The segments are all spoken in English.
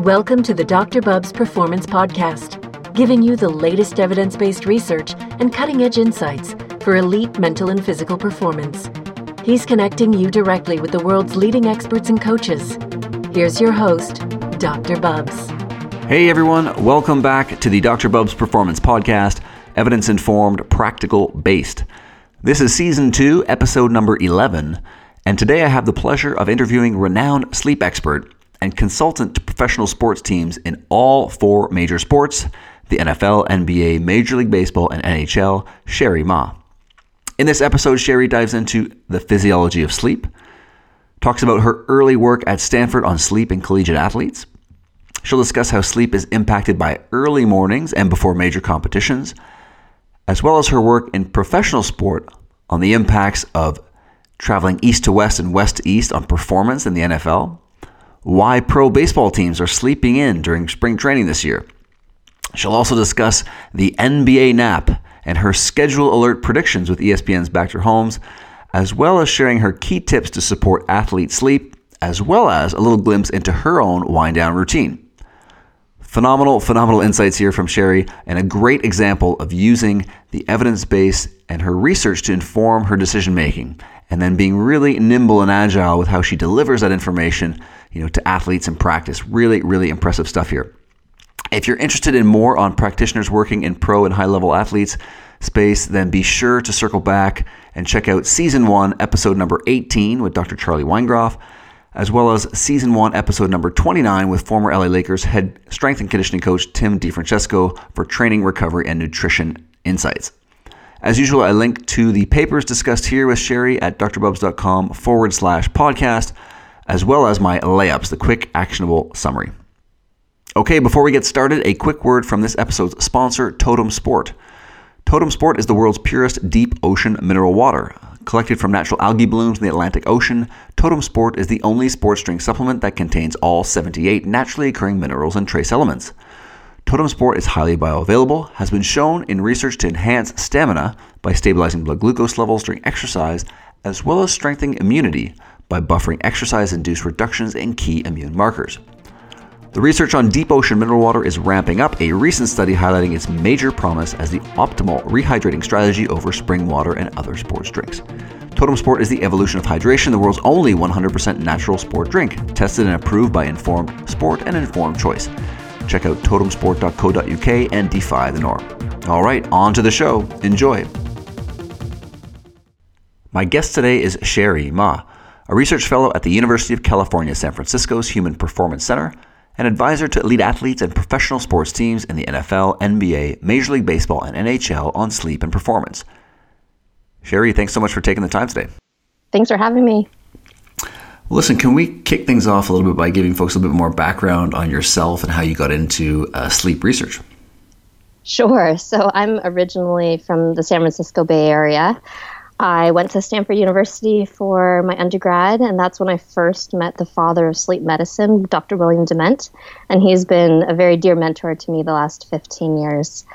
Welcome to the Dr. Bubbs Performance Podcast, giving you the latest evidence based research and cutting edge insights for elite mental and physical performance. He's connecting you directly with the world's leading experts and coaches. Here's your host, Dr. Bubbs. Hey everyone, welcome back to the Dr. Bubbs Performance Podcast, evidence informed, practical based. This is season two, episode number 11, and today I have the pleasure of interviewing renowned sleep expert and consultant to professional sports teams in all four major sports the NFL, NBA, Major League Baseball, and NHL, Cheri Mah. In this episode, Cheri dives into the physiology of sleep, talks about her early work at Stanford on sleep in collegiate athletes. She'll discuss how sleep is impacted by early mornings and before major competitions, as well as her work in professional sport on the impacts of traveling east to west and west to east on performance in the NFL, why pro baseball teams are sleeping in during spring training this year. She'll also discuss the NBA nap and her schedule alert predictions with ESPN's Baxter Holmes, as well as sharing her key tips to support athlete sleep, as well as a little glimpse into her own wind down routine. Phenomenal, phenomenal insights here from Cheri, and a great example of using the evidence base and her research to inform her decision making, and then being really nimble and agile with how she delivers that information you know, to athletes in practice. Really, really impressive stuff here. If you're interested in more on practitioners working in pro and high level athletes space, then be sure to circle back and check out season one, episode number 18 with Dr. Charlie Weingroff, as well as season one, episode number 29 with former LA Lakers head strength and conditioning coach Tim DeFrancesco for training, recovery, and nutrition insights. As usual, I link to the papers discussed here with Cheri at drbubbs.com forward slash podcast as well as my layups, the quick, actionable summary. Okay, before we get started, a quick word from this episode's sponsor, Totem Sport. Totem Sport is the world's purest deep ocean mineral water. Collected from natural algae blooms in the Atlantic Ocean, Totem Sport is the only sports drink supplement that contains all 78 naturally occurring minerals and trace elements. Totem Sport is highly bioavailable, has been shown in research to enhance stamina by stabilizing blood glucose levels during exercise, as well as strengthening immunity by buffering exercise induced reductions in key immune markers. The research on deep ocean mineral water is ramping up, a recent study highlighting its major promise as the optimal rehydrating strategy over spring water and other sports drinks. Totem Sport is the evolution of hydration, the world's only 100% natural sport drink, tested and approved by Informed Sport and Informed Choice. Check out totemsport.co.uk and defy the norm. All right, on to the show. Enjoy. My guest today is Cheri Mah a research fellow at the University of California, San Francisco's Human Performance Center, an advisor to elite athletes and professional sports teams in the NFL, NBA, Major League Baseball, and NHL on sleep and performance. Cheri, thanks so much for taking the time today. Thanks for having me. Listen, can we kick things off a little bit by giving folks a little bit more background on yourself and how you got into uh, sleep research? Sure. So I'm originally from the San Francisco Bay Area. I went to Stanford University for my undergrad, and that's when I first met the father of sleep medicine, Dr. William Dement, and he's been a very dear mentor to me the last 15 years.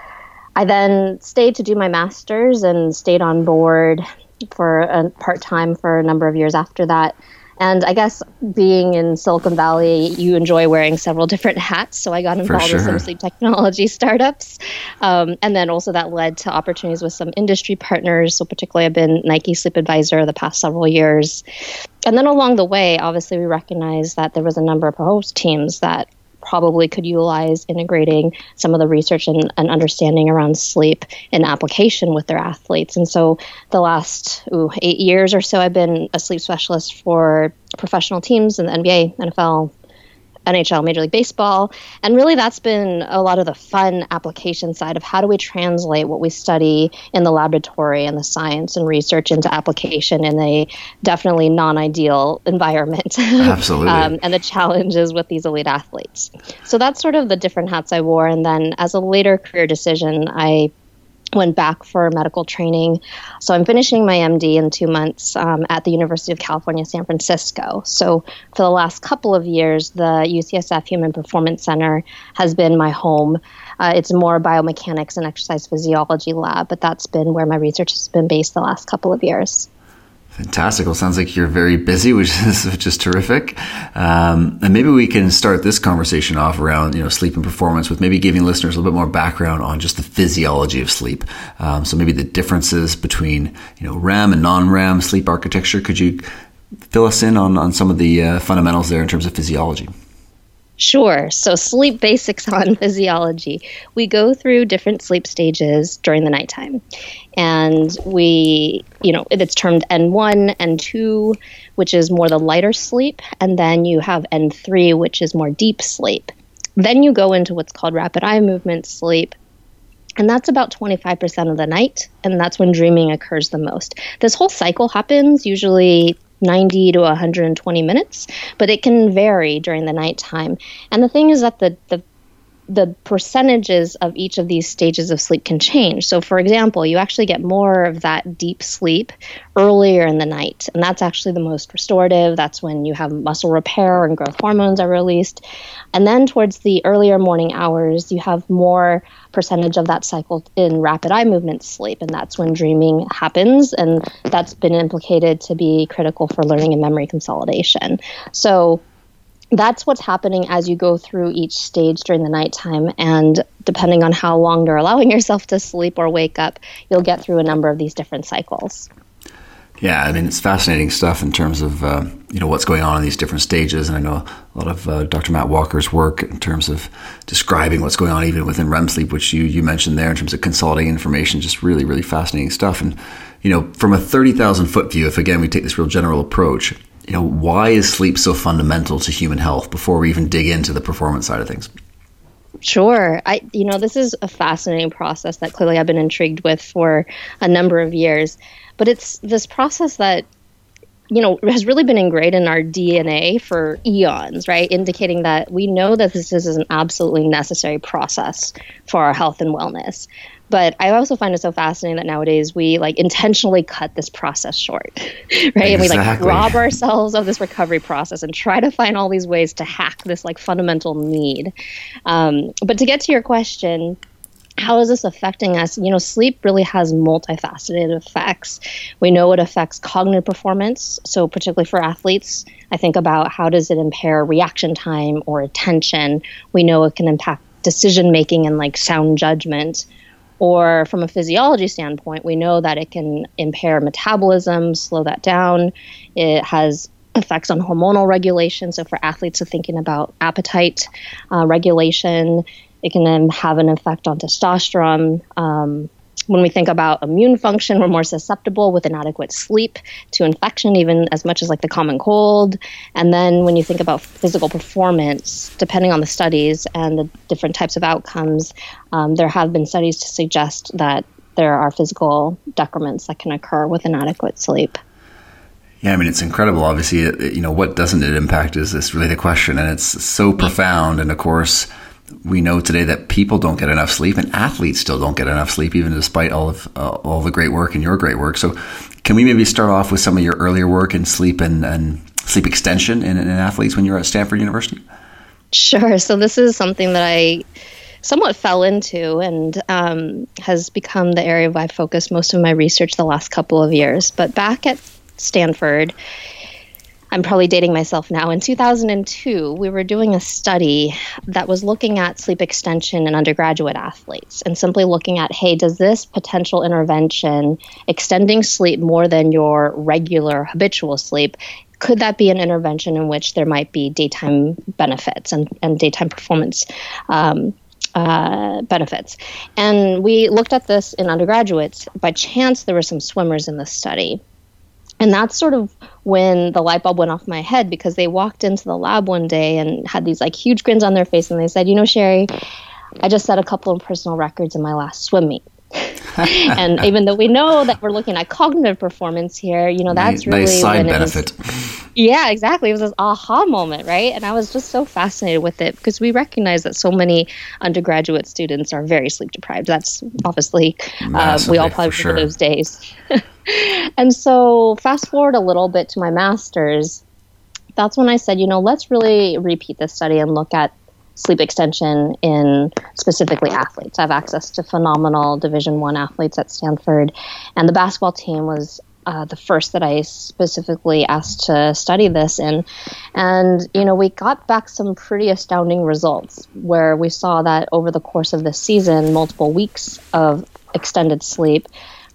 I then stayed to do my master's and stayed on board for a part time for a number of years after that. And I guess being in Silicon Valley, you enjoy wearing several different hats. So I got involved sure. with some sleep technology startups. Um, and then also that led to opportunities with some industry partners. So, particularly, I've been Nike Sleep Advisor the past several years. And then along the way, obviously, we recognized that there was a number of host teams that probably could utilize integrating some of the research and, and, understanding around sleep in application with their athletes. And so, the last ooh, eight years or so, I've been a sleep specialist for professional teams in the NBA, NFL, NHL, Major League Baseball. And really, that's been a lot of the fun application side of how do we translate what we study in the laboratory and the science and research into application in a definitely non ideal environment. Absolutely. um, and the challenges with these elite athletes. So that's sort of the different hats I wore. And then as a later career decision, I went back for medical training. So I'm finishing my MD in two months um, at the University of California, San Francisco. So for the last couple of years, the UCSF Human Performance Center has been my home. Uh, it's more biomechanics and exercise physiology lab, but that's been where my research has been based the last couple of years. Fantastic. Well, sounds like you're very busy, which is which is terrific. Um, and maybe we can start this conversation off around you know sleep and performance with maybe giving listeners a little bit more background on just the physiology of sleep. Um, so maybe the differences between you know REM and non-REM sleep architecture. Could you fill us in on on some of the uh, fundamentals there in terms of physiology? Sure. So, sleep basics on physiology. We go through different sleep stages during the nighttime. And we, you know, it's termed N1, N2, which is more the lighter sleep. And then you have N3, which is more deep sleep. Then you go into what's called rapid eye movement sleep. And that's about 25% of the night. And that's when dreaming occurs the most. This whole cycle happens usually 90 to 120 minutes, but it can vary during the nighttime. And the thing is that the, the the percentages of each of these stages of sleep can change. So, for example, you actually get more of that deep sleep earlier in the night, and that's actually the most restorative. That's when you have muscle repair and growth hormones are released. And then towards the earlier morning hours, you have more percentage of that cycle in rapid eye movement sleep, and that's when dreaming happens, and that's been implicated to be critical for learning and memory consolidation. So, that's what's happening as you go through each stage during the nighttime. And depending on how long you're allowing yourself to sleep or wake up, you'll get through a number of these different cycles. Yeah, I mean it's fascinating stuff in terms of uh, you know what's going on in these different stages, and I know a lot of uh, Dr. Matt Walker's work in terms of describing what's going on even within REM sleep, which you you mentioned there in terms of consolidating information, just really really fascinating stuff. And you know from a thirty thousand foot view, if again we take this real general approach, you know, why is sleep so fundamental to human health before we even dig into the performance side of things? Sure. I you know, this is a fascinating process that clearly I've been intrigued with for a number of years. But it's this process that you know has really been ingrained in our DNA for eons, right? Indicating that we know that this is an absolutely necessary process for our health and wellness. But I also find it so fascinating that nowadays we like intentionally cut this process short, right? Exactly. And we like rob ourselves of this recovery process and try to find all these ways to hack this like fundamental need. Um, but to get to your question, how is this affecting us? You know, sleep really has multifaceted effects. We know it affects cognitive performance. So, particularly for athletes, I think about how does it impair reaction time or attention. We know it can impact decision making and like sound judgment. Or from a physiology standpoint, we know that it can impair metabolism, slow that down. It has effects on hormonal regulation. So, for athletes, of thinking about appetite uh, regulation, it can then have an effect on testosterone. Um, when we think about immune function, we're more susceptible with inadequate sleep to infection, even as much as like the common cold. And then when you think about physical performance, depending on the studies and the different types of outcomes, um, there have been studies to suggest that there are physical decrements that can occur with inadequate sleep. Yeah, I mean it's incredible. Obviously, you know what doesn't it impact is is really the question, and it's so profound. And of course, we know today that people don't get enough sleep and athletes still don't get enough sleep even despite all of uh, all the great work and your great work. So can we maybe start off with some of your earlier work in sleep and, and sleep extension in, in athletes when you were at stanford university? Sure. So this is something that i somewhat fell into and um, has become the area where i focused most of my research the last couple of years. But back at stanford I'm probably dating myself now. In 2002, we were doing a study that was looking at sleep extension in undergraduate athletes and simply looking at hey, does this potential intervention extending sleep more than your regular habitual sleep? Could that be an intervention in which there might be daytime benefits and, and daytime performance um, uh, benefits. And we looked at this in undergraduates. By chance, there were some swimmers in the study. And that's sort of when the light bulb went off my head because they walked into the lab one day and had these like huge grins on their face and they said, You know, Cheri, I just set a couple of personal records in my last swim meet. and even though we know that we're looking at cognitive performance here, you know, that's nice, really nice side benefit. Was, yeah, exactly. It was this aha moment, right? And I was just so fascinated with it because we recognize that so many undergraduate students are very sleep deprived. That's obviously uh, we all probably remember sure. those days. and so, fast forward a little bit to my master's. That's when I said, you know, let's really repeat this study and look at sleep extension in specifically athletes. I have access to phenomenal Division One athletes at Stanford, and the basketball team was uh, the first that I specifically asked to study this in. And, you know, we got back some pretty astounding results where we saw that over the course of the season, multiple weeks of extended sleep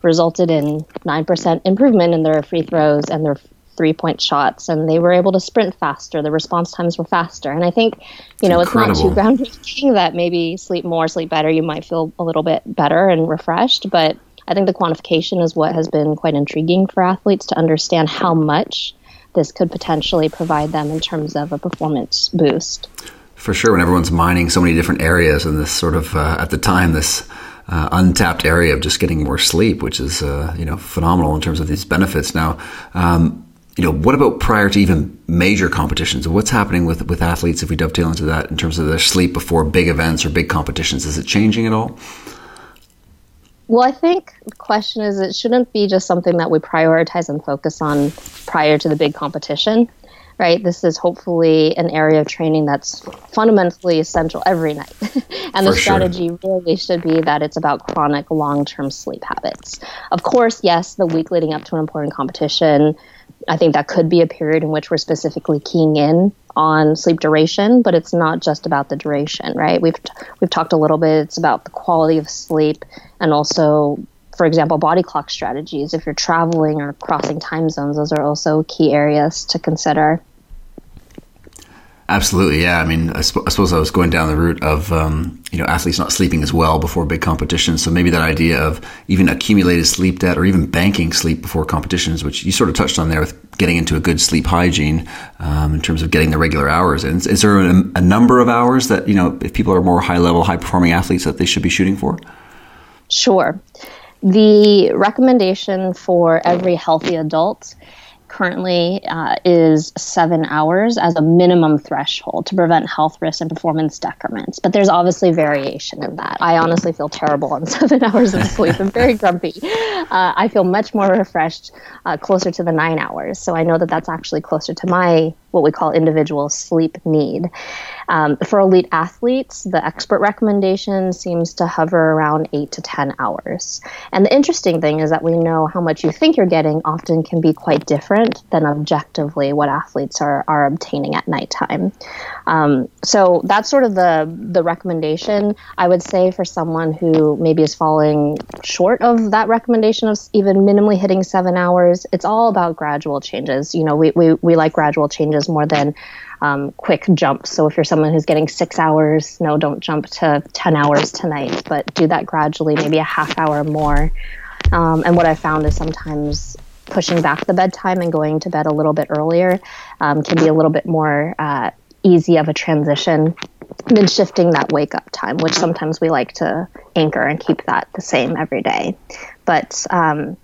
resulted in 9% improvement in their free throws and their three point shots and they were able to sprint faster the response times were faster and i think you know Incredible. it's not too groundbreaking that maybe sleep more sleep better you might feel a little bit better and refreshed but i think the quantification is what has been quite intriguing for athletes to understand how much this could potentially provide them in terms of a performance boost for sure when everyone's mining so many different areas and this sort of uh, at the time this uh, untapped area of just getting more sleep, which is uh, you know phenomenal in terms of these benefits. Now, um, you know, what about prior to even major competitions? What's happening with, with athletes if we dovetail into that in terms of their sleep before big events or big competitions? Is it changing at all? Well, I think the question is it shouldn't be just something that we prioritize and focus on prior to the big competition, right? This is hopefully an area of training that's fundamentally essential every night. and For the strategy sure. really should be that it's about chronic long term sleep habits. Of course, yes, the week leading up to an important competition I think that could be a period in which we're specifically keying in on sleep duration, but it's not just about the duration, right? We've we've talked a little bit. It's about the quality of sleep and also, for example, body clock strategies. If you're traveling or crossing time zones, those are also key areas to consider. Absolutely, yeah. I mean, I, sp- I, suppose I was going down the route of um, you know athletes not sleeping as well before big competitions. So maybe that idea of even accumulated sleep debt or even banking sleep before competitions, which you sort of touched on there with getting into a good sleep hygiene um, in terms of getting the regular hours. And is there a, a number of hours that you know if people are more high level, high performing athletes that they should be shooting for? Sure. The recommendation for every healthy adult currently uh, is seven hours as a minimum threshold to prevent health risks and performance decrements. But there's obviously variation in that. I honestly feel terrible on seven hours of sleep. I'm very grumpy. Uh, I feel much more refreshed uh, closer to the nine hours. So I know that that's actually closer to my what we call individual sleep need. Um, for elite athletes, the expert recommendation seems to hover around eight to 10 hours. And the interesting thing is that we know how much you think you're getting often can be quite different than objectively what athletes are, are obtaining at nighttime. Um, so that's sort of the, the recommendation. I would say for someone who maybe is falling short of that recommendation of even minimally hitting seven hours, it's all about gradual changes. You know, we, we, we like gradual changes more than um, quick jumps. So if you're someone who's getting six hours, no, don't jump to 10 hours tonight, but do that gradually, maybe a half hour more. Um, and what I found is sometimes pushing back the bedtime and going to bed a little bit earlier um, can be a little bit more uh, easy of a transition than shifting that wake up time, which sometimes we like to anchor and keep that the same every day. But um,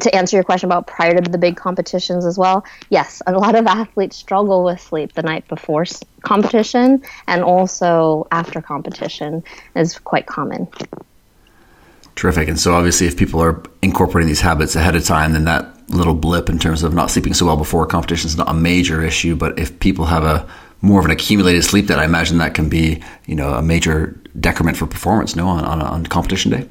to answer your question about prior to the big competitions as well, yes, a lot of athletes struggle with sleep the night before competition and also after competition is quite common. Terrific. And so, obviously, if people are incorporating these habits ahead of time, then that little blip in terms of not sleeping so well before competition is not a major issue. But if people have a more of an accumulated sleep debt, I imagine that can be, you know, a major decrement for performance. No, on on, on competition day.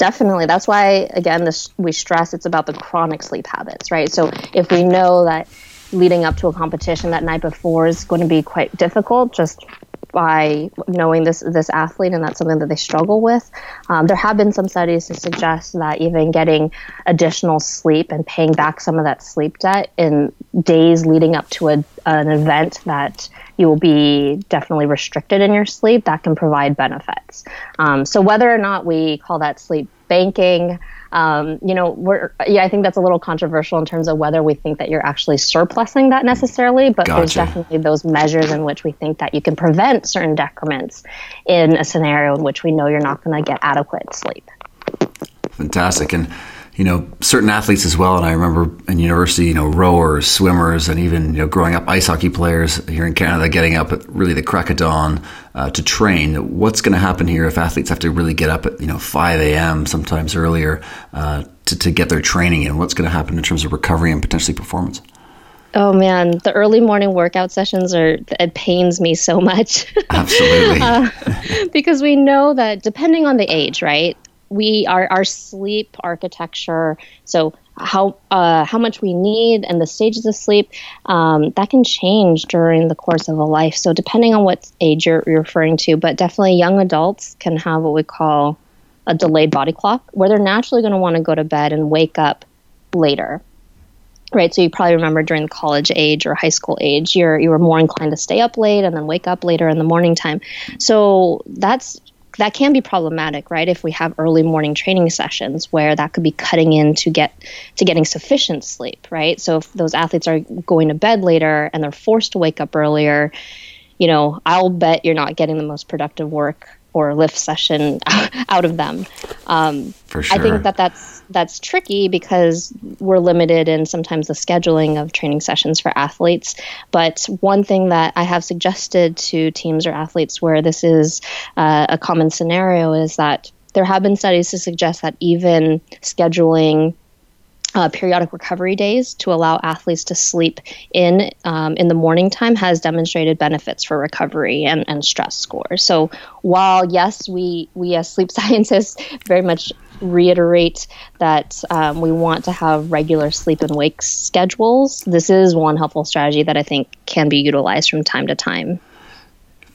Definitely. That's why, again, this we stress it's about the chronic sleep habits, right? So if we know that leading up to a competition that night before is going to be quite difficult, just by knowing this this athlete and that's something that they struggle with. Um, there have been some studies to suggest that even getting additional sleep and paying back some of that sleep debt in days leading up to a, an event that you will be definitely restricted in your sleep that can provide benefits. Um, so whether or not we call that sleep banking, um, you know, we're yeah, I think that's a little controversial in terms of whether we think that you're actually surplusing that necessarily, but gotcha. there's definitely those measures in which we think that you can prevent certain decrements in a scenario in which we know you're not going to get adequate sleep. Fantastic. And you know, certain athletes as well. And I remember in university, you know, rowers, swimmers, and even, you know, growing up ice hockey players here in Canada getting up at really the crack of dawn uh, to train. What's going to happen here if athletes have to really get up at, you know, 5 a.m., sometimes earlier, uh, to, to get their training in? What's going to happen in terms of recovery and potentially performance? Oh man, the early morning workout sessions are it pains me so much. Absolutely. uh, because we know that depending on the age, right? We our our sleep architecture so how uh, how much we need and the stages of sleep um, that can change during the course of a life. So depending on what age you're, you're referring to, but definitely young adults can have what we call a delayed body clock, where they're naturally going to want to go to bed and wake up later right so you probably remember during the college age or high school age you're you were more inclined to stay up late and then wake up later in the morning time so that's that can be problematic right? If we have early morning training sessions where that could be cutting in to get to getting sufficient sleep right? So if those athletes are going to bed later and they're forced to wake up earlier you know i'll bet you're not getting the most productive work or lift session out of them. Um, sure. I think that that's that's tricky because we're limited in sometimes the scheduling of training sessions for athletes. But one thing that I have suggested to teams or athletes where this is uh, a common scenario is that there have been studies to suggest that even scheduling uh, periodic recovery days to allow athletes to sleep in um, in the morning time has demonstrated benefits for recovery and, and stress scores. So while yes, we we as sleep scientists very much reiterate that um, we want to have regular sleep and wake schedules, this is one helpful strategy that I think can be utilized from time to time.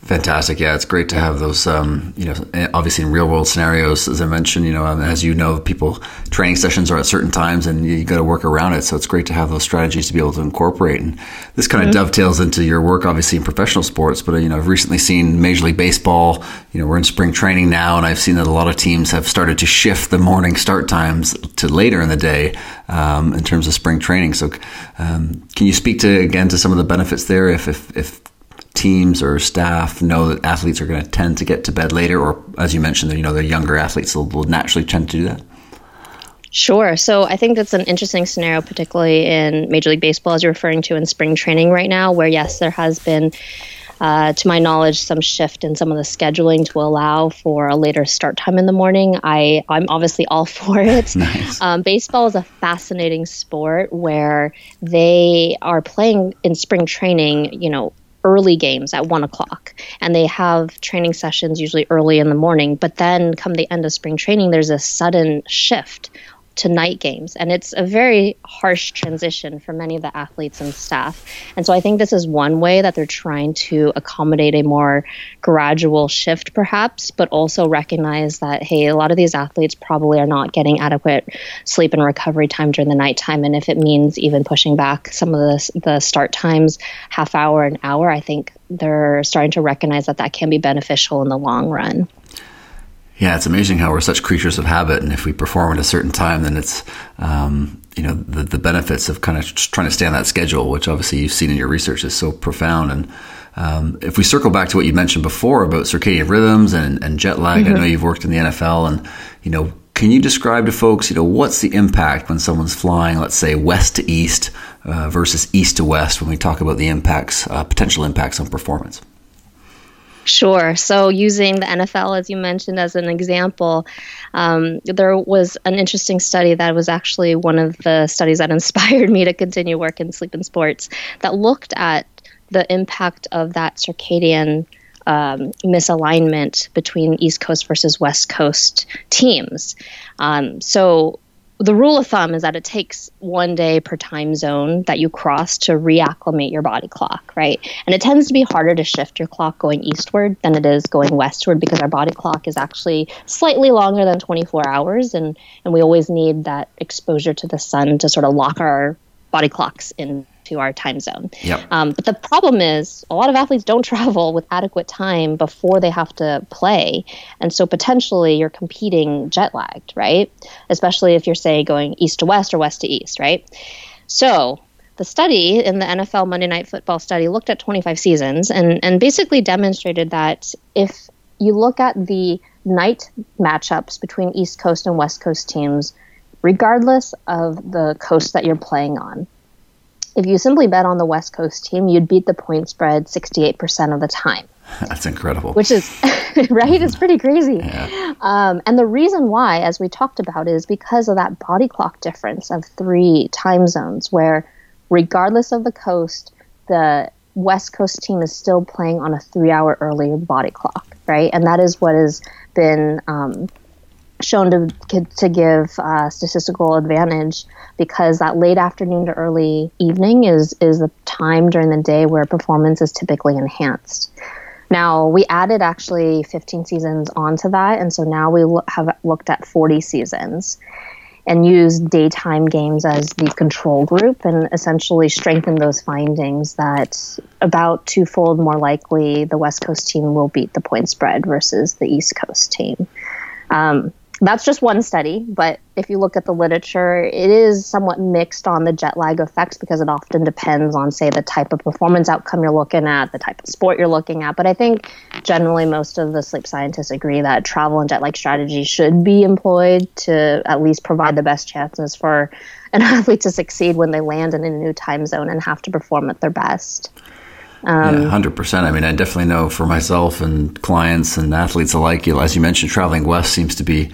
Fantastic. Yeah, it's great to have those, um, you know, obviously in real world scenarios, as I mentioned, you know, as you know, people training sessions are at certain times and you got to work around it. So it's great to have those strategies to be able to incorporate. And this kind of mm-hmm. dovetails into your work, obviously in professional sports, but, you know, I've recently seen Major League Baseball, you know, we're in spring training now, and I've seen that a lot of teams have started to shift the morning start times to later in the day um, in terms of spring training. So um, can you speak to, again, to some of the benefits there if, if, if teams or staff know that athletes are going to tend to get to bed later, or as you mentioned, you know, the younger athletes will, will naturally tend to do that? Sure. So I think that's an interesting scenario, particularly in Major League Baseball, as you're referring to in spring training right now, where yes, there has been. Uh, to my knowledge, some shift in some of the scheduling to allow for a later start time in the morning. I, I'm obviously all for it. Nice. Um, baseball is a fascinating sport where they are playing in spring training, you know, early games at one o'clock and they have training sessions usually early in the morning but then come the end of spring training there's a sudden shift to night games. And it's a very harsh transition for many of the athletes and staff. And so I think this is one way that they're trying to accommodate a more gradual shift, perhaps, but also recognize that, hey, a lot of these athletes probably are not getting adequate sleep and recovery time during the nighttime. And if it means even pushing back some of the, the start times, half hour, an hour, I think they're starting to recognize that that can be beneficial in the long run. Yeah, it's amazing how we're such creatures of habit, and if we perform at a certain time, then it's um, you know the, the benefits of kind of trying to stay on that schedule, which obviously you've seen in your research is so profound. And um, if we circle back to what you mentioned before about circadian rhythms and, and jet lag, mm-hmm. I know you've worked in the NFL, and you know, can you describe to folks, you know, what's the impact when someone's flying, let's say west to east uh, versus east to west, when we talk about the impacts, uh, potential impacts on performance? Sure. So, using the NFL, as you mentioned, as an example, um, there was an interesting study that was actually one of the studies that inspired me to continue work in sleep and sports that looked at the impact of that circadian um, misalignment between East Coast versus West Coast teams. Um, so, the rule of thumb is that it takes one day per time zone that you cross to reacclimate your body clock, right? And it tends to be harder to shift your clock going eastward than it is going westward because our body clock is actually slightly longer than 24 hours, and, and we always need that exposure to the sun to sort of lock our body clocks in to our time zone. Yep. Um, but the problem is, a lot of athletes don't travel with adequate time before they have to play. And so potentially you're competing jet lagged, right? Especially if you're, say, going east to west or west to east, right? So the study in the NFL Monday Night Football study looked at 25 seasons and, and basically demonstrated that if you look at the night matchups between East Coast and West Coast teams, regardless of the coast that you're playing on, if you simply bet on the West Coast team, you'd beat the point spread 68% of the time. That's incredible. Which is, right? It's pretty crazy. Yeah. Um, and the reason why, as we talked about, is because of that body clock difference of three time zones, where regardless of the coast, the West Coast team is still playing on a three hour earlier body clock, right? And that is what has been um, shown to to give uh, statistical advantage because that late afternoon to early evening is is the time during the day where performance is typically enhanced. Now we added actually 15 seasons onto that, and so now we lo- have looked at 40 seasons and used daytime games as the control group and essentially strengthen those findings that about twofold more likely the West Coast team will beat the point spread versus the East Coast team. Um, that's just one study, but if you look at the literature, it is somewhat mixed on the jet lag effects because it often depends on, say, the type of performance outcome you're looking at, the type of sport you're looking at. But I think generally most of the sleep scientists agree that travel and jet lag strategies should be employed to at least provide the best chances for an athlete to succeed when they land in a new time zone and have to perform at their best. Um, yeah, hundred percent. I mean, I definitely know for myself and clients and athletes alike. As you mentioned, traveling west seems to be,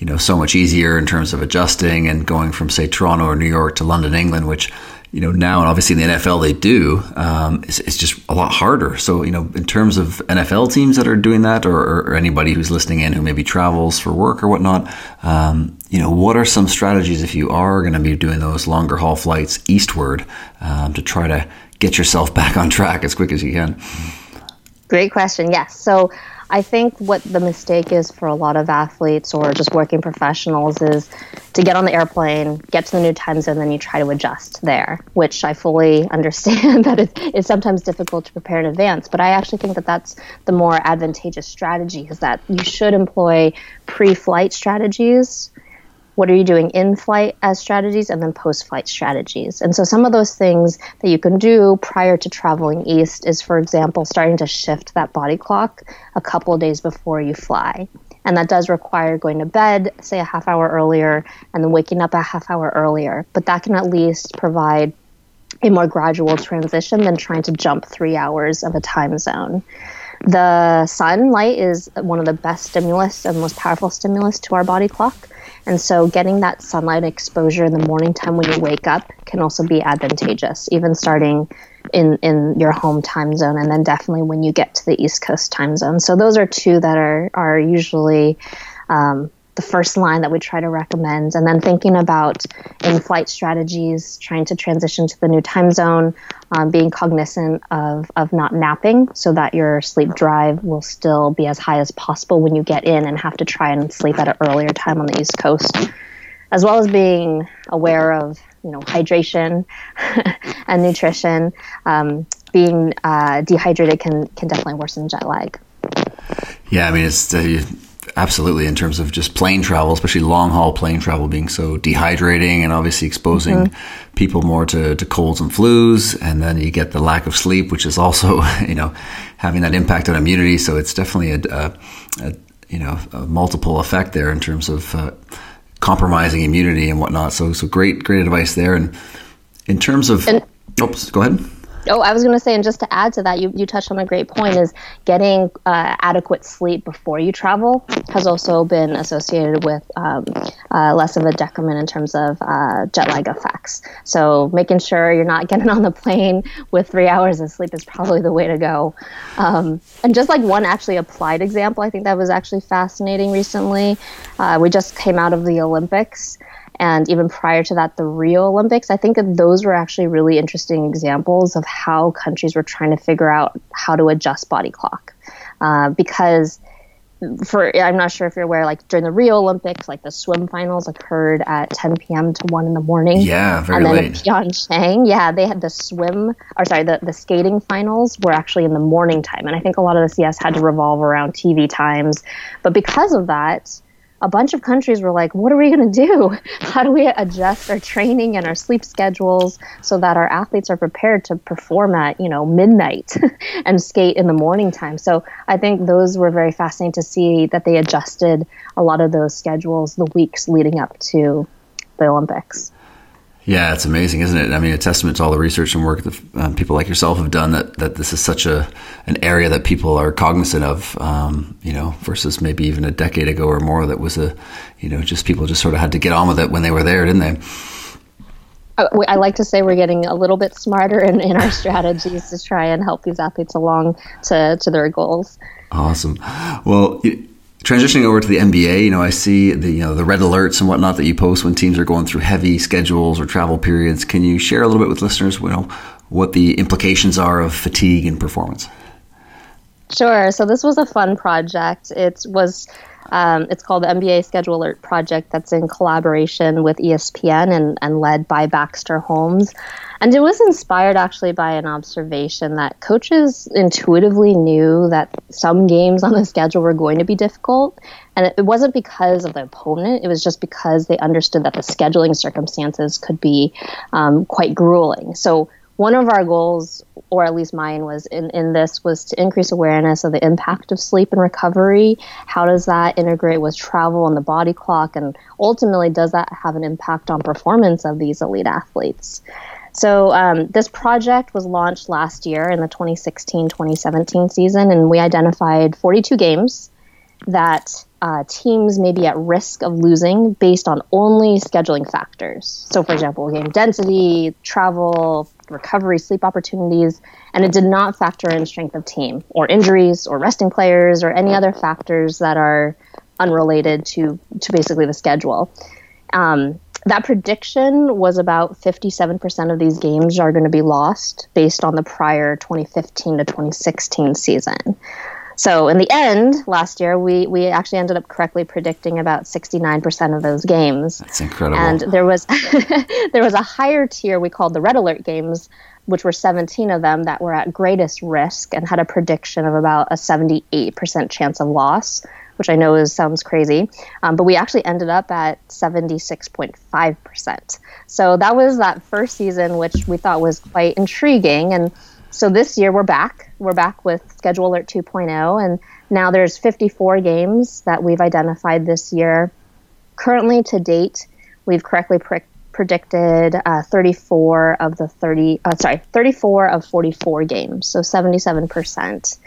you know, so much easier in terms of adjusting and going from say Toronto or New York to London, England, which you know now and obviously in the NFL they do. Um, it's, it's, just a lot harder. So you know, in terms of NFL teams that are doing that, or, or anybody who's listening in who maybe travels for work or whatnot, um, you know, what are some strategies if you are going to be doing those longer haul flights eastward um, to try to get yourself back on track as quick as you can? Great question. Yes. So I think what the mistake is for a lot of athletes or just working professionals is to get on the airplane, get to the new time zone, then you try to adjust there, which I fully understand that it's sometimes difficult to prepare in advance. But I actually think that that's the more advantageous strategy is that you should employ pre flight strategies what are you doing in flight as strategies and then post flight strategies. And so some of those things that you can do prior to traveling east is, for example, starting to shift that body clock a couple of days before you fly. And that does require going to bed, say a half hour earlier, and then waking up a half hour earlier. But that can at least provide a more gradual transition than trying to jump three hours of a time zone. The sunlight is one of the best stimulus and most powerful stimulus to our body clock. And so getting that sunlight exposure in the morning time when you wake up can also be advantageous, even starting in, in your home time zone and then definitely when you get to the East Coast time zone. So those are two that are, are usually um, the first line that we try to recommend. And then thinking about in flight strategies, trying to transition to the new time zone, um, being cognizant of, of not napping so that your sleep drive will still be as high as possible when you get in and have to try and sleep at an earlier time on the East Coast, as well as being aware of you know hydration and nutrition. Um, being uh, dehydrated can can definitely worsen jet lag. Yeah, I mean it's. Uh, absolutely in terms of just plane travel, especially long haul plane travel being so dehydrating and obviously exposing mm-hmm. people more to, to colds and flus. And then you get the lack of sleep, which is also, you know, having that impact on immunity. So it's definitely a, a, a you know, a multiple effect there in terms of uh, compromising immunity and whatnot. So, so great, great advice there. And in terms of, and, oops, go ahead. Oh, I was going to say, and just to add to that, you, you touched on a great point is getting uh, adequate sleep before you travel has also been associated with um, uh, less of a decrement in terms of uh, jet lag effects. So making sure you're not getting on the plane with three hours of sleep is probably the way to go. Um, and just like one actually applied example, I think that was actually fascinating recently. Uh, we just came out of the Olympics and even prior to that, the Rio Olympics. I think that those were actually really interesting examples of how countries were trying to figure out how to adjust body clock. Uh, because for I'm not sure if you're aware, like during the Rio Olympics, like the swim finals occurred at 10 p.m. to one in the morning. Yeah, very And then late. in Pyeongchang, yeah, they had the swim, or sorry, the, the skating finals were actually in the morning time, and I think a lot of the CS had to revolve around TV times. But because of that, a bunch of countries were like, what are we going to do? How do we adjust our training and our sleep schedules so that our athletes are prepared to perform at, you know, midnight and skate in the morning time? So I think those were very fascinating to see that they adjusted a lot of those schedules the weeks leading up to the Olympics. Yeah, it's amazing, isn't it? I mean, a testament to all the research and work that um, people like yourself have done. That that this is such a an area that people are cognizant of. Um, you know, versus maybe even a decade ago or more, that was a, you know, just people just sort of had to get on with it when they were there, didn't they? Uh, I like to say we're getting a little bit smarter in, in our strategies to try and help these athletes along to, to their goals. Awesome. Well, transitioning over to the NBA, you know, I see the you know the red alerts and whatnot that you post when teams are going through heavy schedules or travel periods. Can you share a little bit with listeners, you know, what the implications are of fatigue and performance? Sure. So this was a fun project. It was um, it's called the NBA Schedule Alert Project. That's in collaboration with ESPN and, and led by Baxter Holmes. And it was inspired actually by an observation that coaches intuitively knew that some games on the schedule were going to be difficult. And it wasn't because of the opponent, it was just because they understood that the scheduling circumstances could be um, quite grueling. So one of our goals, or at least mine, was in, in this was to increase awareness of the impact of sleep and recovery. How does that integrate with travel and the body clock? And ultimately, does that have an impact on performance of these elite athletes? So, um, this project was launched last year in the 2016 2017 season, and we identified 42 games that uh, teams may be at risk of losing based on only scheduling factors. So, for example, game density, travel, recovery, sleep opportunities, and it did not factor in strength of team or injuries or resting players or any other factors that are unrelated to, to basically the schedule. Um, that prediction was about 57% of these games are going to be lost based on the prior 2015 to 2016 season. So in the end, last year we we actually ended up correctly predicting about 69% of those games. That's incredible. And there was there was a higher tier we called the red alert games, which were 17 of them that were at greatest risk and had a prediction of about a 78% chance of loss, which I know is, sounds crazy, um, but we actually ended up at 76.5%. So that was that first season, which we thought was quite intriguing and so this year we're back. We're back with Schedule Alert 2.0, and now there's 54 games that we've identified this year. Currently, to date, we've correctly pre- predicted uh, 34 of the 30. Uh, sorry, 34 of 44 games, so 77 percent.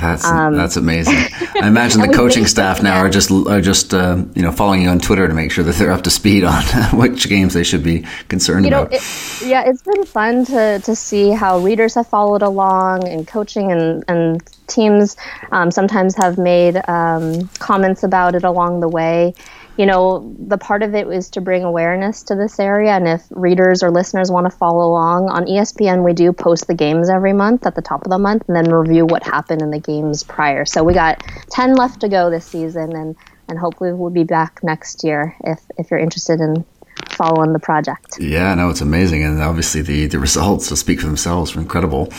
That's um, that's amazing. I imagine the coaching staff now are just are just uh, you know following you on Twitter to make sure that they're up to speed on which games they should be concerned you know, about. It, yeah, it's been fun to to see how readers have followed along and coaching and and teams um, sometimes have made um, comments about it along the way you know, the part of it is to bring awareness to this area. And if readers or listeners want to follow along on ESPN, we do post the games every month at the top of the month and then review what happened in the games prior. So we got 10 left to go this season, and, and hopefully we'll be back next year if, if you're interested in following the project. Yeah, no, it's amazing. And obviously the, the results will speak for themselves. are incredible.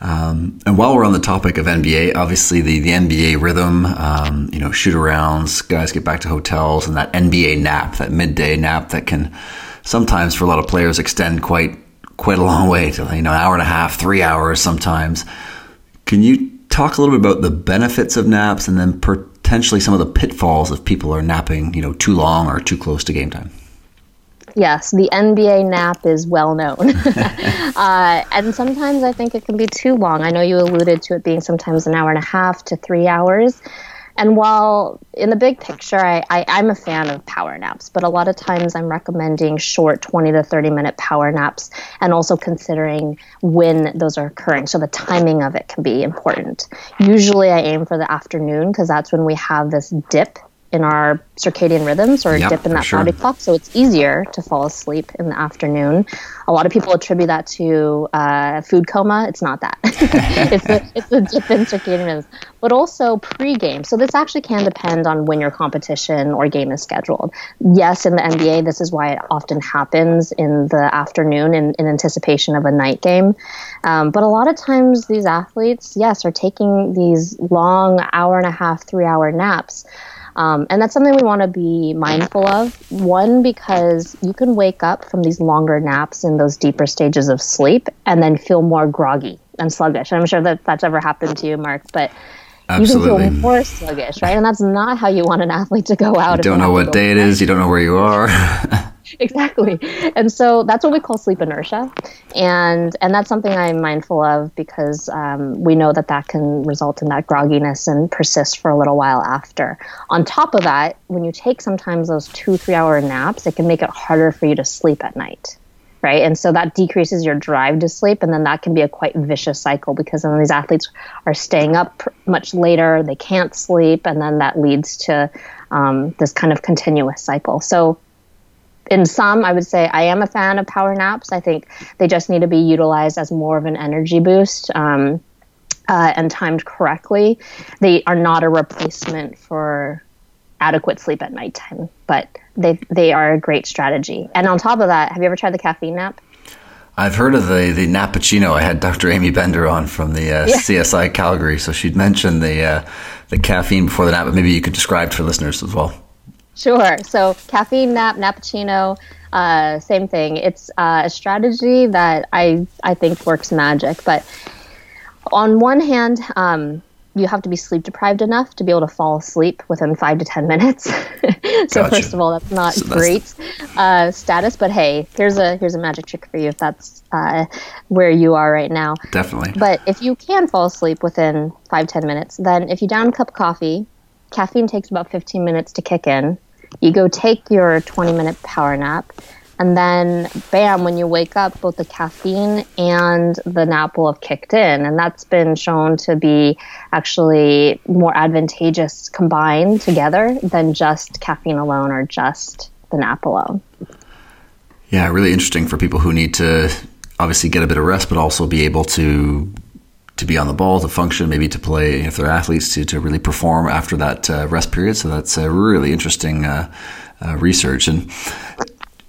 Um, and while we're on the topic of NBA, obviously the, the NBA rhythm, um, you know, shoot arounds, guys get back to hotels, and that NBA nap, that midday nap that can sometimes for a lot of players extend quite quite a long way to you know an hour and a half, three hours sometimes. Can you talk a little bit about the benefits of naps and then potentially some of the pitfalls if people are napping, you know, too long or too close to game time? Yes, the NBA nap is well known. uh, and sometimes I think it can be too long. I know you alluded to it being sometimes an hour and a half to three hours. And while in the big picture, I, I, am a fan of power naps, but a lot of times I'm recommending short 20 to 30 minute power naps and also considering when those are occurring. So the timing of it can be important. Usually I aim for the afternoon because that's when we have this dip in our circadian rhythms or yep, dip in that sure. body clock. So it's easier to fall asleep in the afternoon. A lot of people attribute that to uh, food coma. It's not that. it's a it's a dip in circadian rhythms, but also pre-game. So this actually can depend on when your competition or game is scheduled. Yes, in the NBA, this is why it often happens in the afternoon in, in anticipation of a night game. Um, but a lot of times, these athletes, yes, are taking these long hour and a half, three hour naps. Um, and that's something we want to be mindful of. One, because you can wake up from these longer naps in those deeper stages of sleep and then feel more groggy and sluggish. I'm sure that that's ever happened to you, Marc, but Absolutely. you can feel more sluggish, right? And that's not how you want an athlete to go out. You don't know what day it is. You don't know where you are. exactly. And so that's what we call sleep inertia, and and that's something I'm mindful of because um, we know that that can result in that grogginess and persist for a little while after. On top of that, when you take sometimes those two three hour naps, it can make it harder for you to sleep at night right? And so that decreases your drive to sleep, and then that can be a quite vicious cycle because then these athletes are staying up much later, they can't sleep, and then that leads to um, this kind of continuous cycle. So in some, I would say I am a fan of power naps. I think they just need to be utilized as more of an energy boost. Um, uh, and timed correctly, they are not a replacement for adequate sleep at nighttime, but they they are a great strategy. And on top of that, have you ever tried the caffeine nap? I've heard of the the Nappuccino. I had Dr. Amy Bender on from the uh, yeah. CSI Calgary, so she'd mentioned the uh, the caffeine before the nap. But maybe you could describe it for listeners as well. Sure. So caffeine nap, Nappuccino, uh, same thing. It's uh, a strategy that I I think works magic. But on one hand, um, you have to be sleep deprived enough to be able to fall asleep within five to ten minutes. so gotcha. first of all, that's not so great uh, status. But hey, here's a here's a magic trick for you if that's uh, where you are right now. Definitely. But if you can fall asleep within five ten minutes, then if you down a cup of coffee, caffeine takes about fifteen minutes to kick in you go take your 20 minute power nap and then bam when you wake up both the caffeine and the nap will have kicked in and that's been shown to be actually more advantageous combined together than just caffeine alone or just the nap alone. Yeah really interesting for people who need to obviously get a bit of rest but also be able to to be on the ball, to function, maybe to play if they're athletes, to, to really perform after that uh, rest period. So that's a really interesting uh, uh, research. And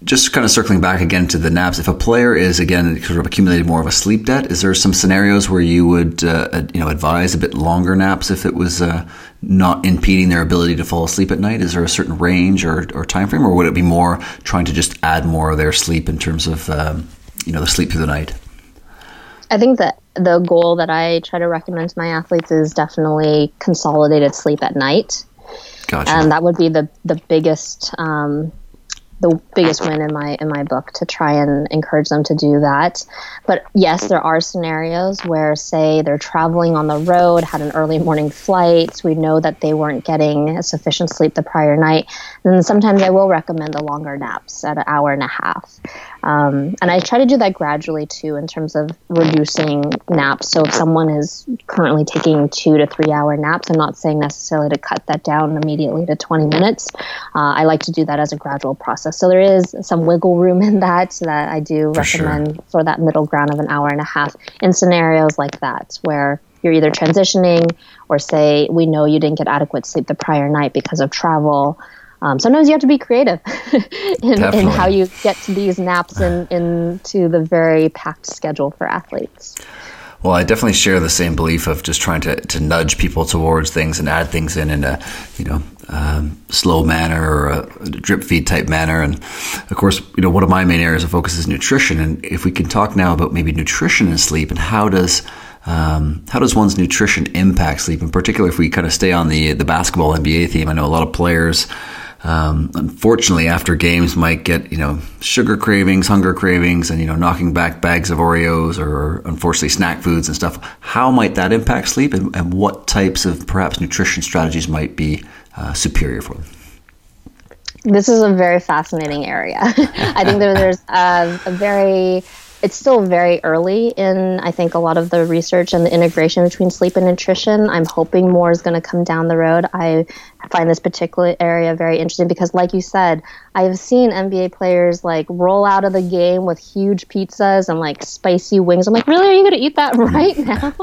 just kind of circling back again to the naps, if a player is again sort of accumulating more of a sleep debt, is there some scenarios where you would uh, you know advise a bit longer naps if it was uh, not impeding their ability to fall asleep at night? Is there a certain range or, or time frame, or would it be more trying to just add more of their sleep in terms of um, you know the sleep through the night? I think that the goal that I try to recommend to my athletes is definitely consolidated sleep at night. Gotcha. And that would be the the biggest um, the biggest win in my in my book to try and encourage them to do that. But yes, there are scenarios where say they're traveling on the road, had an early morning flight, we know that they weren't getting sufficient sleep the prior night, and sometimes I will recommend the longer naps at an hour and a half. Um, and I try to do that gradually too in terms of reducing naps. So if someone is currently taking two to three hour naps, I'm not saying necessarily to cut that down immediately to 20 minutes. Uh, I like to do that as a gradual process. So there is some wiggle room in that that I do for recommend sure. for that middle ground of an hour and a half in scenarios like that where you're either transitioning or say we know you didn't get adequate sleep the prior night because of travel um, sometimes you have to be creative in, in, how you get to these naps and into the very packed schedule for athletes. Well, I definitely share the same belief of just trying to, to nudge people towards things and add things in in a you know um, slow manner or a, a drip feed type manner. And of course, you know one of my main areas of focus is nutrition. And if we can talk now about maybe nutrition and sleep and how does um, how does one's nutrition impact sleep? In particular, if we kind of stay on the the basketball NBA theme, I know a lot of players um, unfortunately, after games, might get you know sugar cravings, hunger cravings, and you know knocking back bags of Oreos or unfortunately snack foods and stuff. How might that impact sleep, and, and what types of perhaps nutrition strategies might be uh, superior for them? This is a very fascinating area. I think that there's a, a very it's still very early in I think a lot of the research and the integration between sleep and nutrition. I'm hoping more is going to come down the road. I find this particular area very interesting because like you said, I've seen NBA players like roll out of the game with huge pizzas and like spicy wings. I'm like, really? Are you going to eat that right now?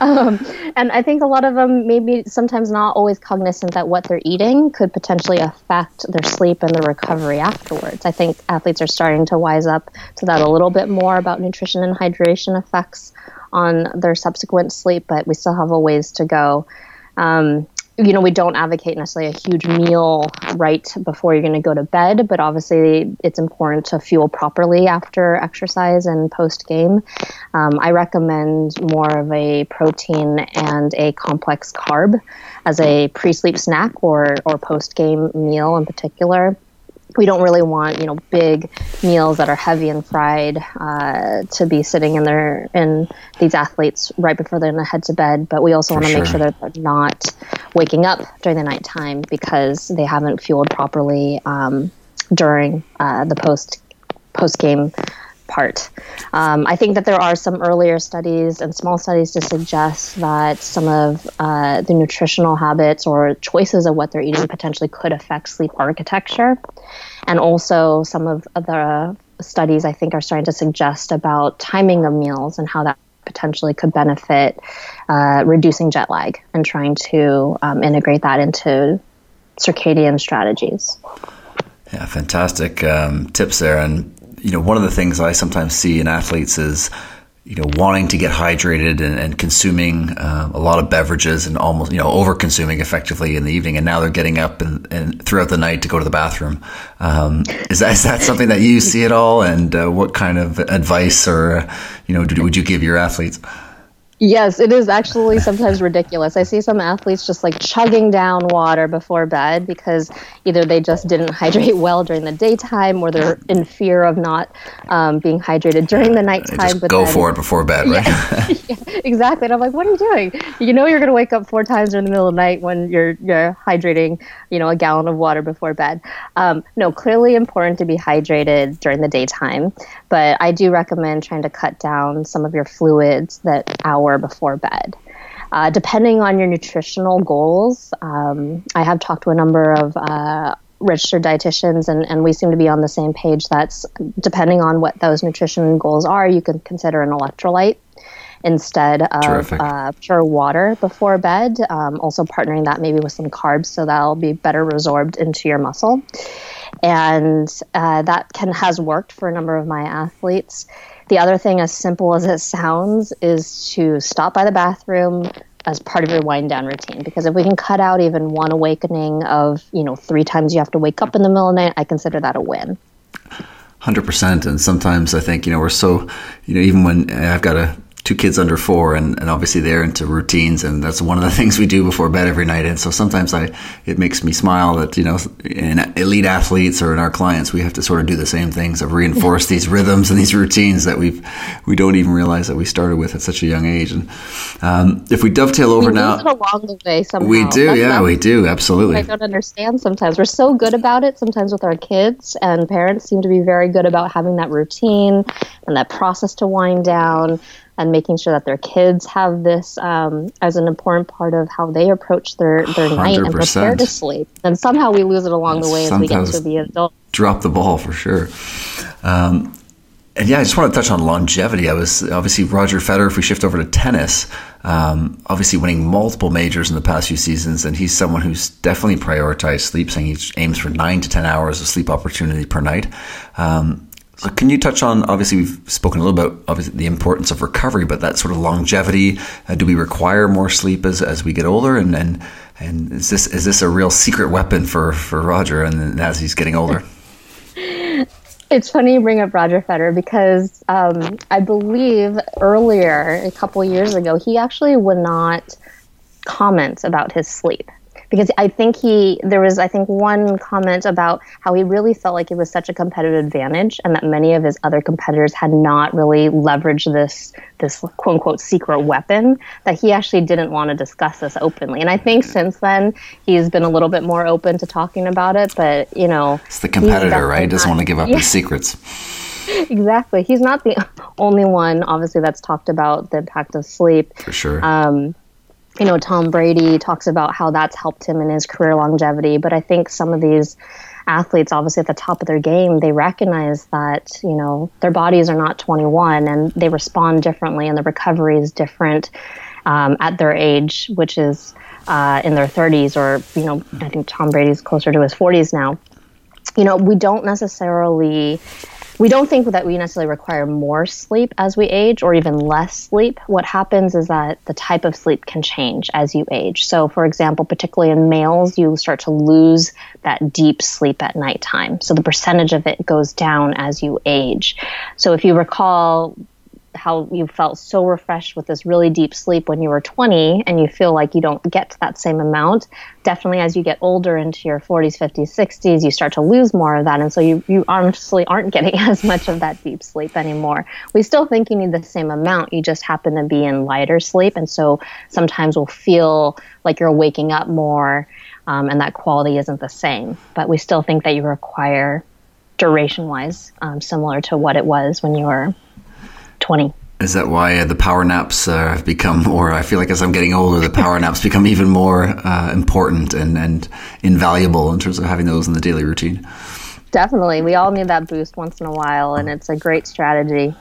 um, and I think a lot of them maybe sometimes not always cognizant that what they're eating could potentially affect their sleep and their recovery afterwards. I think athletes are starting to wise up to that a little bit more about nutrition and hydration effects on their subsequent sleep, but we still have a ways to go. Um, you know, we don't advocate necessarily a huge meal right before you're going to go to bed, but obviously it's important to fuel properly after exercise and post game. Um, I recommend more of a protein and a complex carb as a pre sleep snack or, or post game meal in particular we don't really want you know big meals that are heavy and fried uh, to be sitting in their in these athletes right before they're going to head to bed. But we also want to sure. make sure that they're not waking up during the nighttime because they haven't fueled properly um, during uh, the post post game part. Um, I think that there are some earlier studies and small studies to suggest that some of uh, the nutritional habits or choices of what they're eating potentially could affect sleep architecture. And also, some of the studies I think are starting to suggest about timing of meals and how that potentially could benefit uh, reducing jet lag and trying to um, integrate that into circadian strategies. Yeah, fantastic um, tips there. And you know, one of the things I sometimes see in athletes is, you know, wanting to get hydrated and, and consuming uh, a lot of beverages and almost, you know, over consuming effectively in the evening. And now they're getting up and, and throughout the night to go to the bathroom. Um, is, that, is that something that you see at all? And uh, what kind of advice or, you know, would you give your athletes? Yes, it is actually sometimes ridiculous. I see some athletes just like chugging down water before bed because either they just didn't hydrate well during the daytime or they're in fear of not um, being hydrated during the nighttime. Just but go then, for it before bed, right? Yeah, yeah, exactly. And I'm like, what are you doing? You know, you're going to wake up four times in the middle of the night when you're you're hydrating, you know, a gallon of water before bed. Um, no, clearly important to be hydrated during the daytime, but I do recommend trying to cut down some of your fluids that hour before bed. Uh, depending on your nutritional goals, um, I have talked to a number of uh, registered dietitians, and, and we seem to be on the same page. That's depending on what those nutrition goals are, you can consider an electrolyte instead of uh, pure water before bed. Um, also, partnering that maybe with some carbs so that'll be better resorbed into your muscle. And uh, that can has worked for a number of my athletes. The other thing, as simple as it sounds, is to stop by the bathroom as part of your wind down routine. Because if we can cut out even one awakening of, you know, three times you have to wake up in the middle of the night, I consider that a win. 100%. And sometimes I think, you know, we're so, you know, even when I've got a two kids under four and, and obviously they're into routines and that's one of the things we do before bed every night. And so sometimes i it makes me smile that you know in elite athletes or in our clients we have to sort of do the same things of reinforce these rhythms and these routines that we've we don't even realize that we started with at such a young age. And um, if we dovetail over we now along the way somehow. we do that's, yeah we do absolutely. I don't understand sometimes. We're so good about it sometimes with our kids and parents seem to be very good about having that routine and that process to wind down and making sure that their kids have this um, as an important part of how they approach their, their night and prepare to sleep. And somehow we lose it along the way as we get to be adults. Drop the ball for sure. Um, and yeah, I just want to touch on longevity. I was obviously Roger Federer. If we shift over to tennis, um, obviously winning multiple majors in the past few seasons, and he's someone who's definitely prioritized sleep, saying he aims for nine to ten hours of sleep opportunity per night. Um, so can you touch on? Obviously, we've spoken a little bit about obviously the importance of recovery, but that sort of longevity. Uh, do we require more sleep as, as we get older? And, and and is this is this a real secret weapon for for Roger? And as he's getting older. It's funny you bring up Roger Federer because um, I believe earlier, a couple years ago, he actually would not comment about his sleep because I think he there was I think one comment about how he really felt like it was such a competitive advantage and that many of his other competitors had not really leveraged this this quote unquote secret weapon that he actually didn't want to discuss this openly. And I think since then he's been a little bit more open to talking about it, but you know It's the competitor, right? He doesn't want to give up yeah. his secrets. exactly. He's not the only one, obviously, that's talked about the impact of sleep. For sure. Um, you know, Tom Brady talks about how that's helped him in his career longevity. But I think some of these athletes, obviously at the top of their game, they recognize that, you know, their bodies are not 21 and they respond differently and the recovery is different um, at their age, which is uh, in their 30s or, you know, I think Tom Brady's closer to his 40s now. You know, we don't necessarily we don't think that we necessarily require more sleep as we age or even less sleep. What happens is that the type of sleep can change as you age. So, for example, particularly in males, you start to lose that deep sleep at nighttime. So, the percentage of it goes down as you age. So, if you recall, how you felt so refreshed with this really deep sleep when you were 20 and you feel like you don't get to that same amount. Definitely as you get older into your 40s 50s 60s you start to lose more of that. And so you, you honestly aren't getting as much of that deep sleep anymore. We still think you need the same amount you just happen to be in lighter sleep. And so sometimes we'll feel like you're waking up more um, and that quality isn't the same. But we still think that you require duration wise, um, similar to what it was when you were 20. Is that why uh, the power naps uh, have become or I feel like as I'm getting older, the power naps become even more uh, important and, and invaluable in terms of having those in the daily routine. Definitely. We all need that boost once in a while, and it's a great strategy.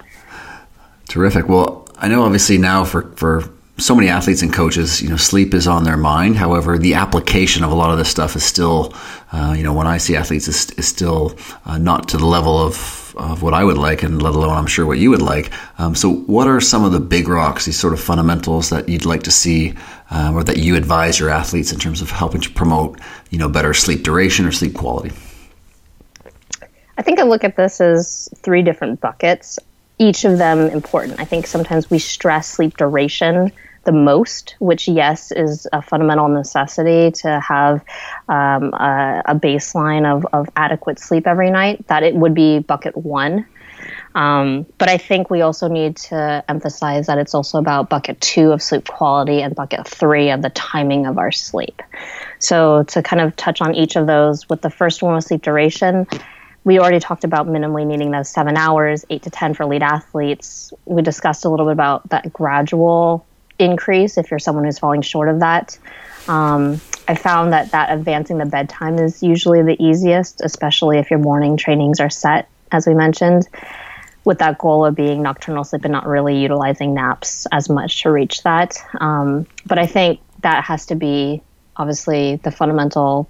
Terrific. Well, I know obviously now for, for so many athletes and coaches, you know, sleep is on their mind. However, the application of a lot of this stuff is still, uh, you know, when I see athletes, is, is still uh, not to the level of, of what I would like, and let alone I'm sure what you would like. Um, so, what are some of the big rocks, these sort of fundamentals that you'd like to see, um, or that you advise your athletes in terms of helping to promote, you know, better sleep duration or sleep quality? I think I look at this as three different buckets each of them important. I think sometimes we stress sleep duration the most, which, yes, is a fundamental necessity to have um, a, a, baseline of, of adequate sleep every night, that it would be bucket one. Um, but I think we also need to emphasize that it's also about bucket two of sleep quality and bucket three of the timing of our sleep. So, to kind of touch on each of those, with the first one with sleep duration, we already talked about minimally needing those seven hours, eight to 10 for elite athletes. We discussed a little bit about that gradual increase if you're someone who's falling short of that. Um, I found that that advancing the bedtime is usually the easiest, especially if your morning trainings are set, as we mentioned, with that goal of being nocturnal sleep and not really utilizing naps as much to reach that. Um, but I think that has to be obviously the fundamental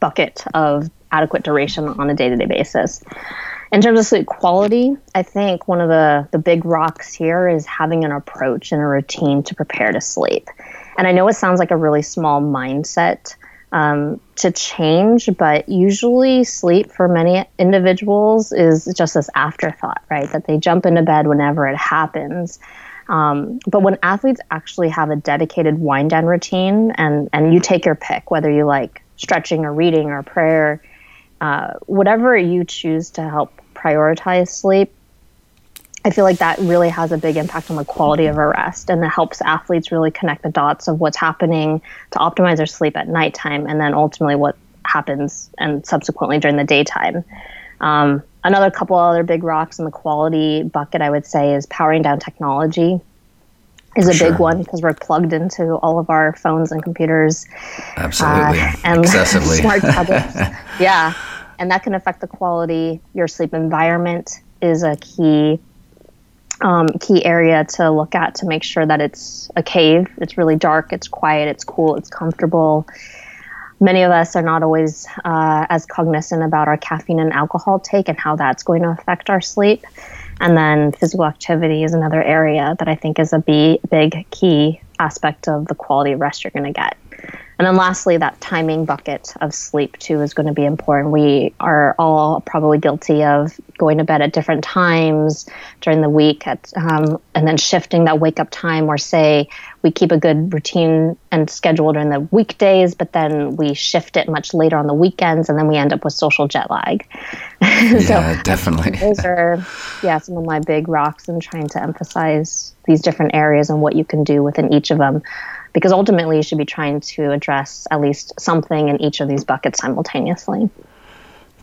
bucket of adequate duration on a day to day basis. In terms of sleep quality, I think one of the, the big rocks here is having an approach and a routine to prepare to sleep. And I know it sounds like a really small mindset um, to change, but usually sleep for many individuals is just this afterthought, right? That they jump into bed whenever it happens. Um, but when athletes actually have a dedicated wind down routine, and, and you take your pick, whether you like stretching or reading or prayer, uh, whatever you choose to help prioritize sleep, I feel like that really has a big impact on the quality of our rest and it helps athletes really connect the dots of what's happening to optimize their sleep at nighttime and then ultimately what happens and subsequently during the daytime. Um, another couple other big rocks in the quality bucket, I would say, is powering down technology is a sure. big one because we're plugged into all of our phones and computers. Absolutely. Uh, and Excessively. smart tablets. yeah. And that can affect the quality. Your sleep environment is a key um, key area to look at to make sure that it's a cave. It's really dark, it's quiet, it's cool, it's comfortable. Many of us are not always uh, as cognizant about our caffeine and alcohol take and how that's going to affect our sleep. And then physical activity is another area that I think is a big key aspect of the quality of rest you're going to get. And then lastly, that timing bucket of sleep too is going to be important. We are all probably guilty of going to bed at different times during the week, at, um, and then shifting that wake up time. Or say we keep a good routine and schedule during the weekdays, but then we shift it much later on the weekends, and then we end up with social jet lag. yeah, definitely. those are yeah some of my big rocks in trying to emphasize these different areas and what you can do within each of them because ultimately you should be trying to address at least something in each of these buckets simultaneously.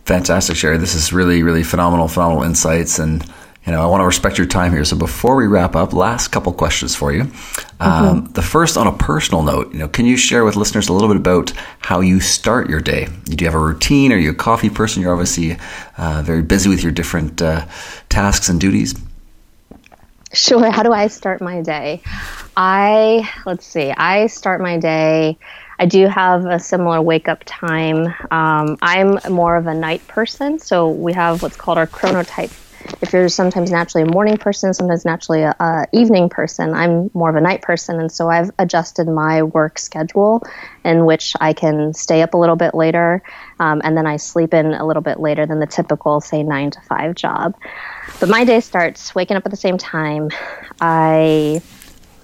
Fantastic, Cheri. This is really, really phenomenal, phenomenal insights. And, you know, I want to respect your time here. So before we wrap up, last couple questions for you. Mm-hmm. Um, the first on a personal note, you know, can you share with listeners a little bit about how you start your day? Do you have a routine? Are you a coffee person? You're obviously uh, very busy with your different uh, tasks and duties. Sure. How do I start my day? I, let's see, I start my day. I do have a similar wake up time. Um, I'm more of a night person, so we have what's called our chronotype. If you're sometimes naturally a morning person, sometimes naturally a, a evening person, I'm more of a night person, and so I've adjusted my work schedule in which I can stay up a little bit later, um, and then I sleep in a little bit later than the typical, say, nine to five job. But my day starts waking up at the same time. I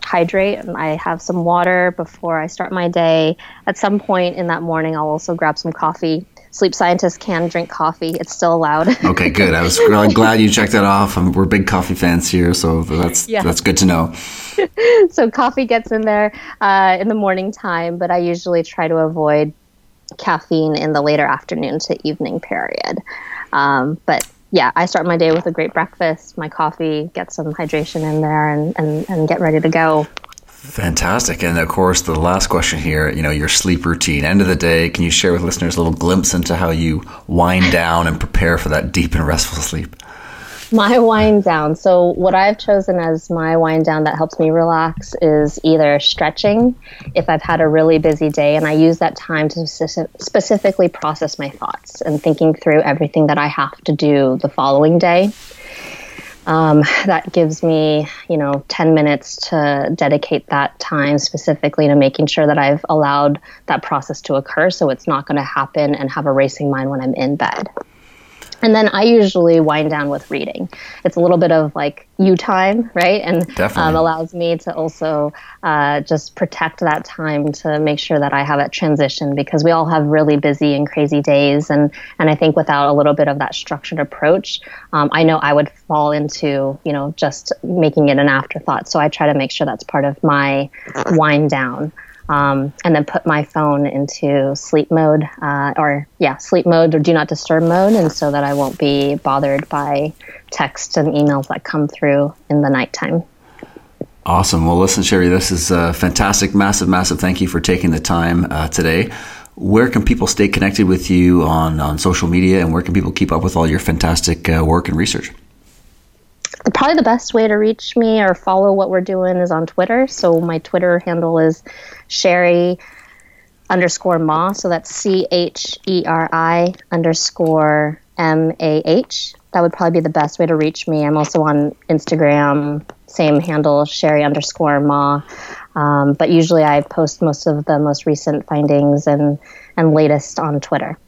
hydrate and I have some water before I start my day. At some point in that morning, I'll also grab some coffee. Sleep scientists can drink coffee; it's still allowed. okay, good. I was really glad you checked that off. we're big coffee fans here, so that's yeah. that's good to know. so coffee gets in there uh, in the morning time, but I usually try to avoid caffeine in the later afternoon to evening period. Um, but yeah, I start my day with a great breakfast, my coffee, get some hydration in there, and, and, and get ready to go. Fantastic. And of course, the last question here, you know, your sleep routine. End of the day, can you share with listeners a little glimpse into how you wind down and prepare for that deep and restful sleep? My wind down. So, what I've chosen as my wind down that helps me relax is either stretching if I've had a really busy day, and I use that time to specifically process my thoughts and thinking through everything that I have to do the following day. Um, that gives me, you know, 10 minutes to dedicate that time specifically to making sure that I've allowed that process to occur so it's not going to happen and have a racing mind when I'm in bed. And then I usually wind down with reading. It's a little bit of like you time, right? And um, allows me to also uh, just protect that time to make sure that I have that transition because we all have really busy and crazy days. And, and I think without a little bit of that structured approach, um, I know I would fall into, you know, just making it an afterthought. So I try to make sure that's part of my wind down um, and then put my phone into sleep mode uh, or yeah sleep mode or do not disturb mode. And so that i won't be bothered by texts and emails that come through in the nighttime. Awesome. Well listen Cheri this is a fantastic. Massive massive thank you for taking the time uh, today. Where can people stay connected with you on, on social media and where can people keep up with all your fantastic uh, work and research probably the best way to reach me or follow what we're doing is on Twitter. So my Twitter handle is Cheri underscore Mah. So that's C H E R I underscore M A H. That would probably be the best way to reach me. I'm also on Instagram, same handle, Cheri underscore Mah. Um, but usually I post most of the most recent findings and, and latest on Twitter.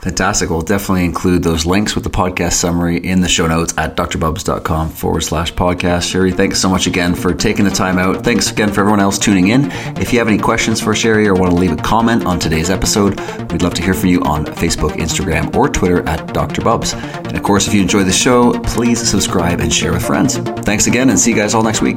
Fantastic. We'll definitely include those links with the podcast summary in the show notes at drbubbs.com forward slash podcast. Cheri, thanks so much again for taking the time out. Thanks again for everyone else tuning in. If you have any questions for Cheri or want to leave a comment on today's episode, we'd love to hear from you on Facebook, Instagram, or Twitter at drbubbs. And of course, if you enjoy the show, please subscribe and share with friends. Thanks again and see you guys all next week.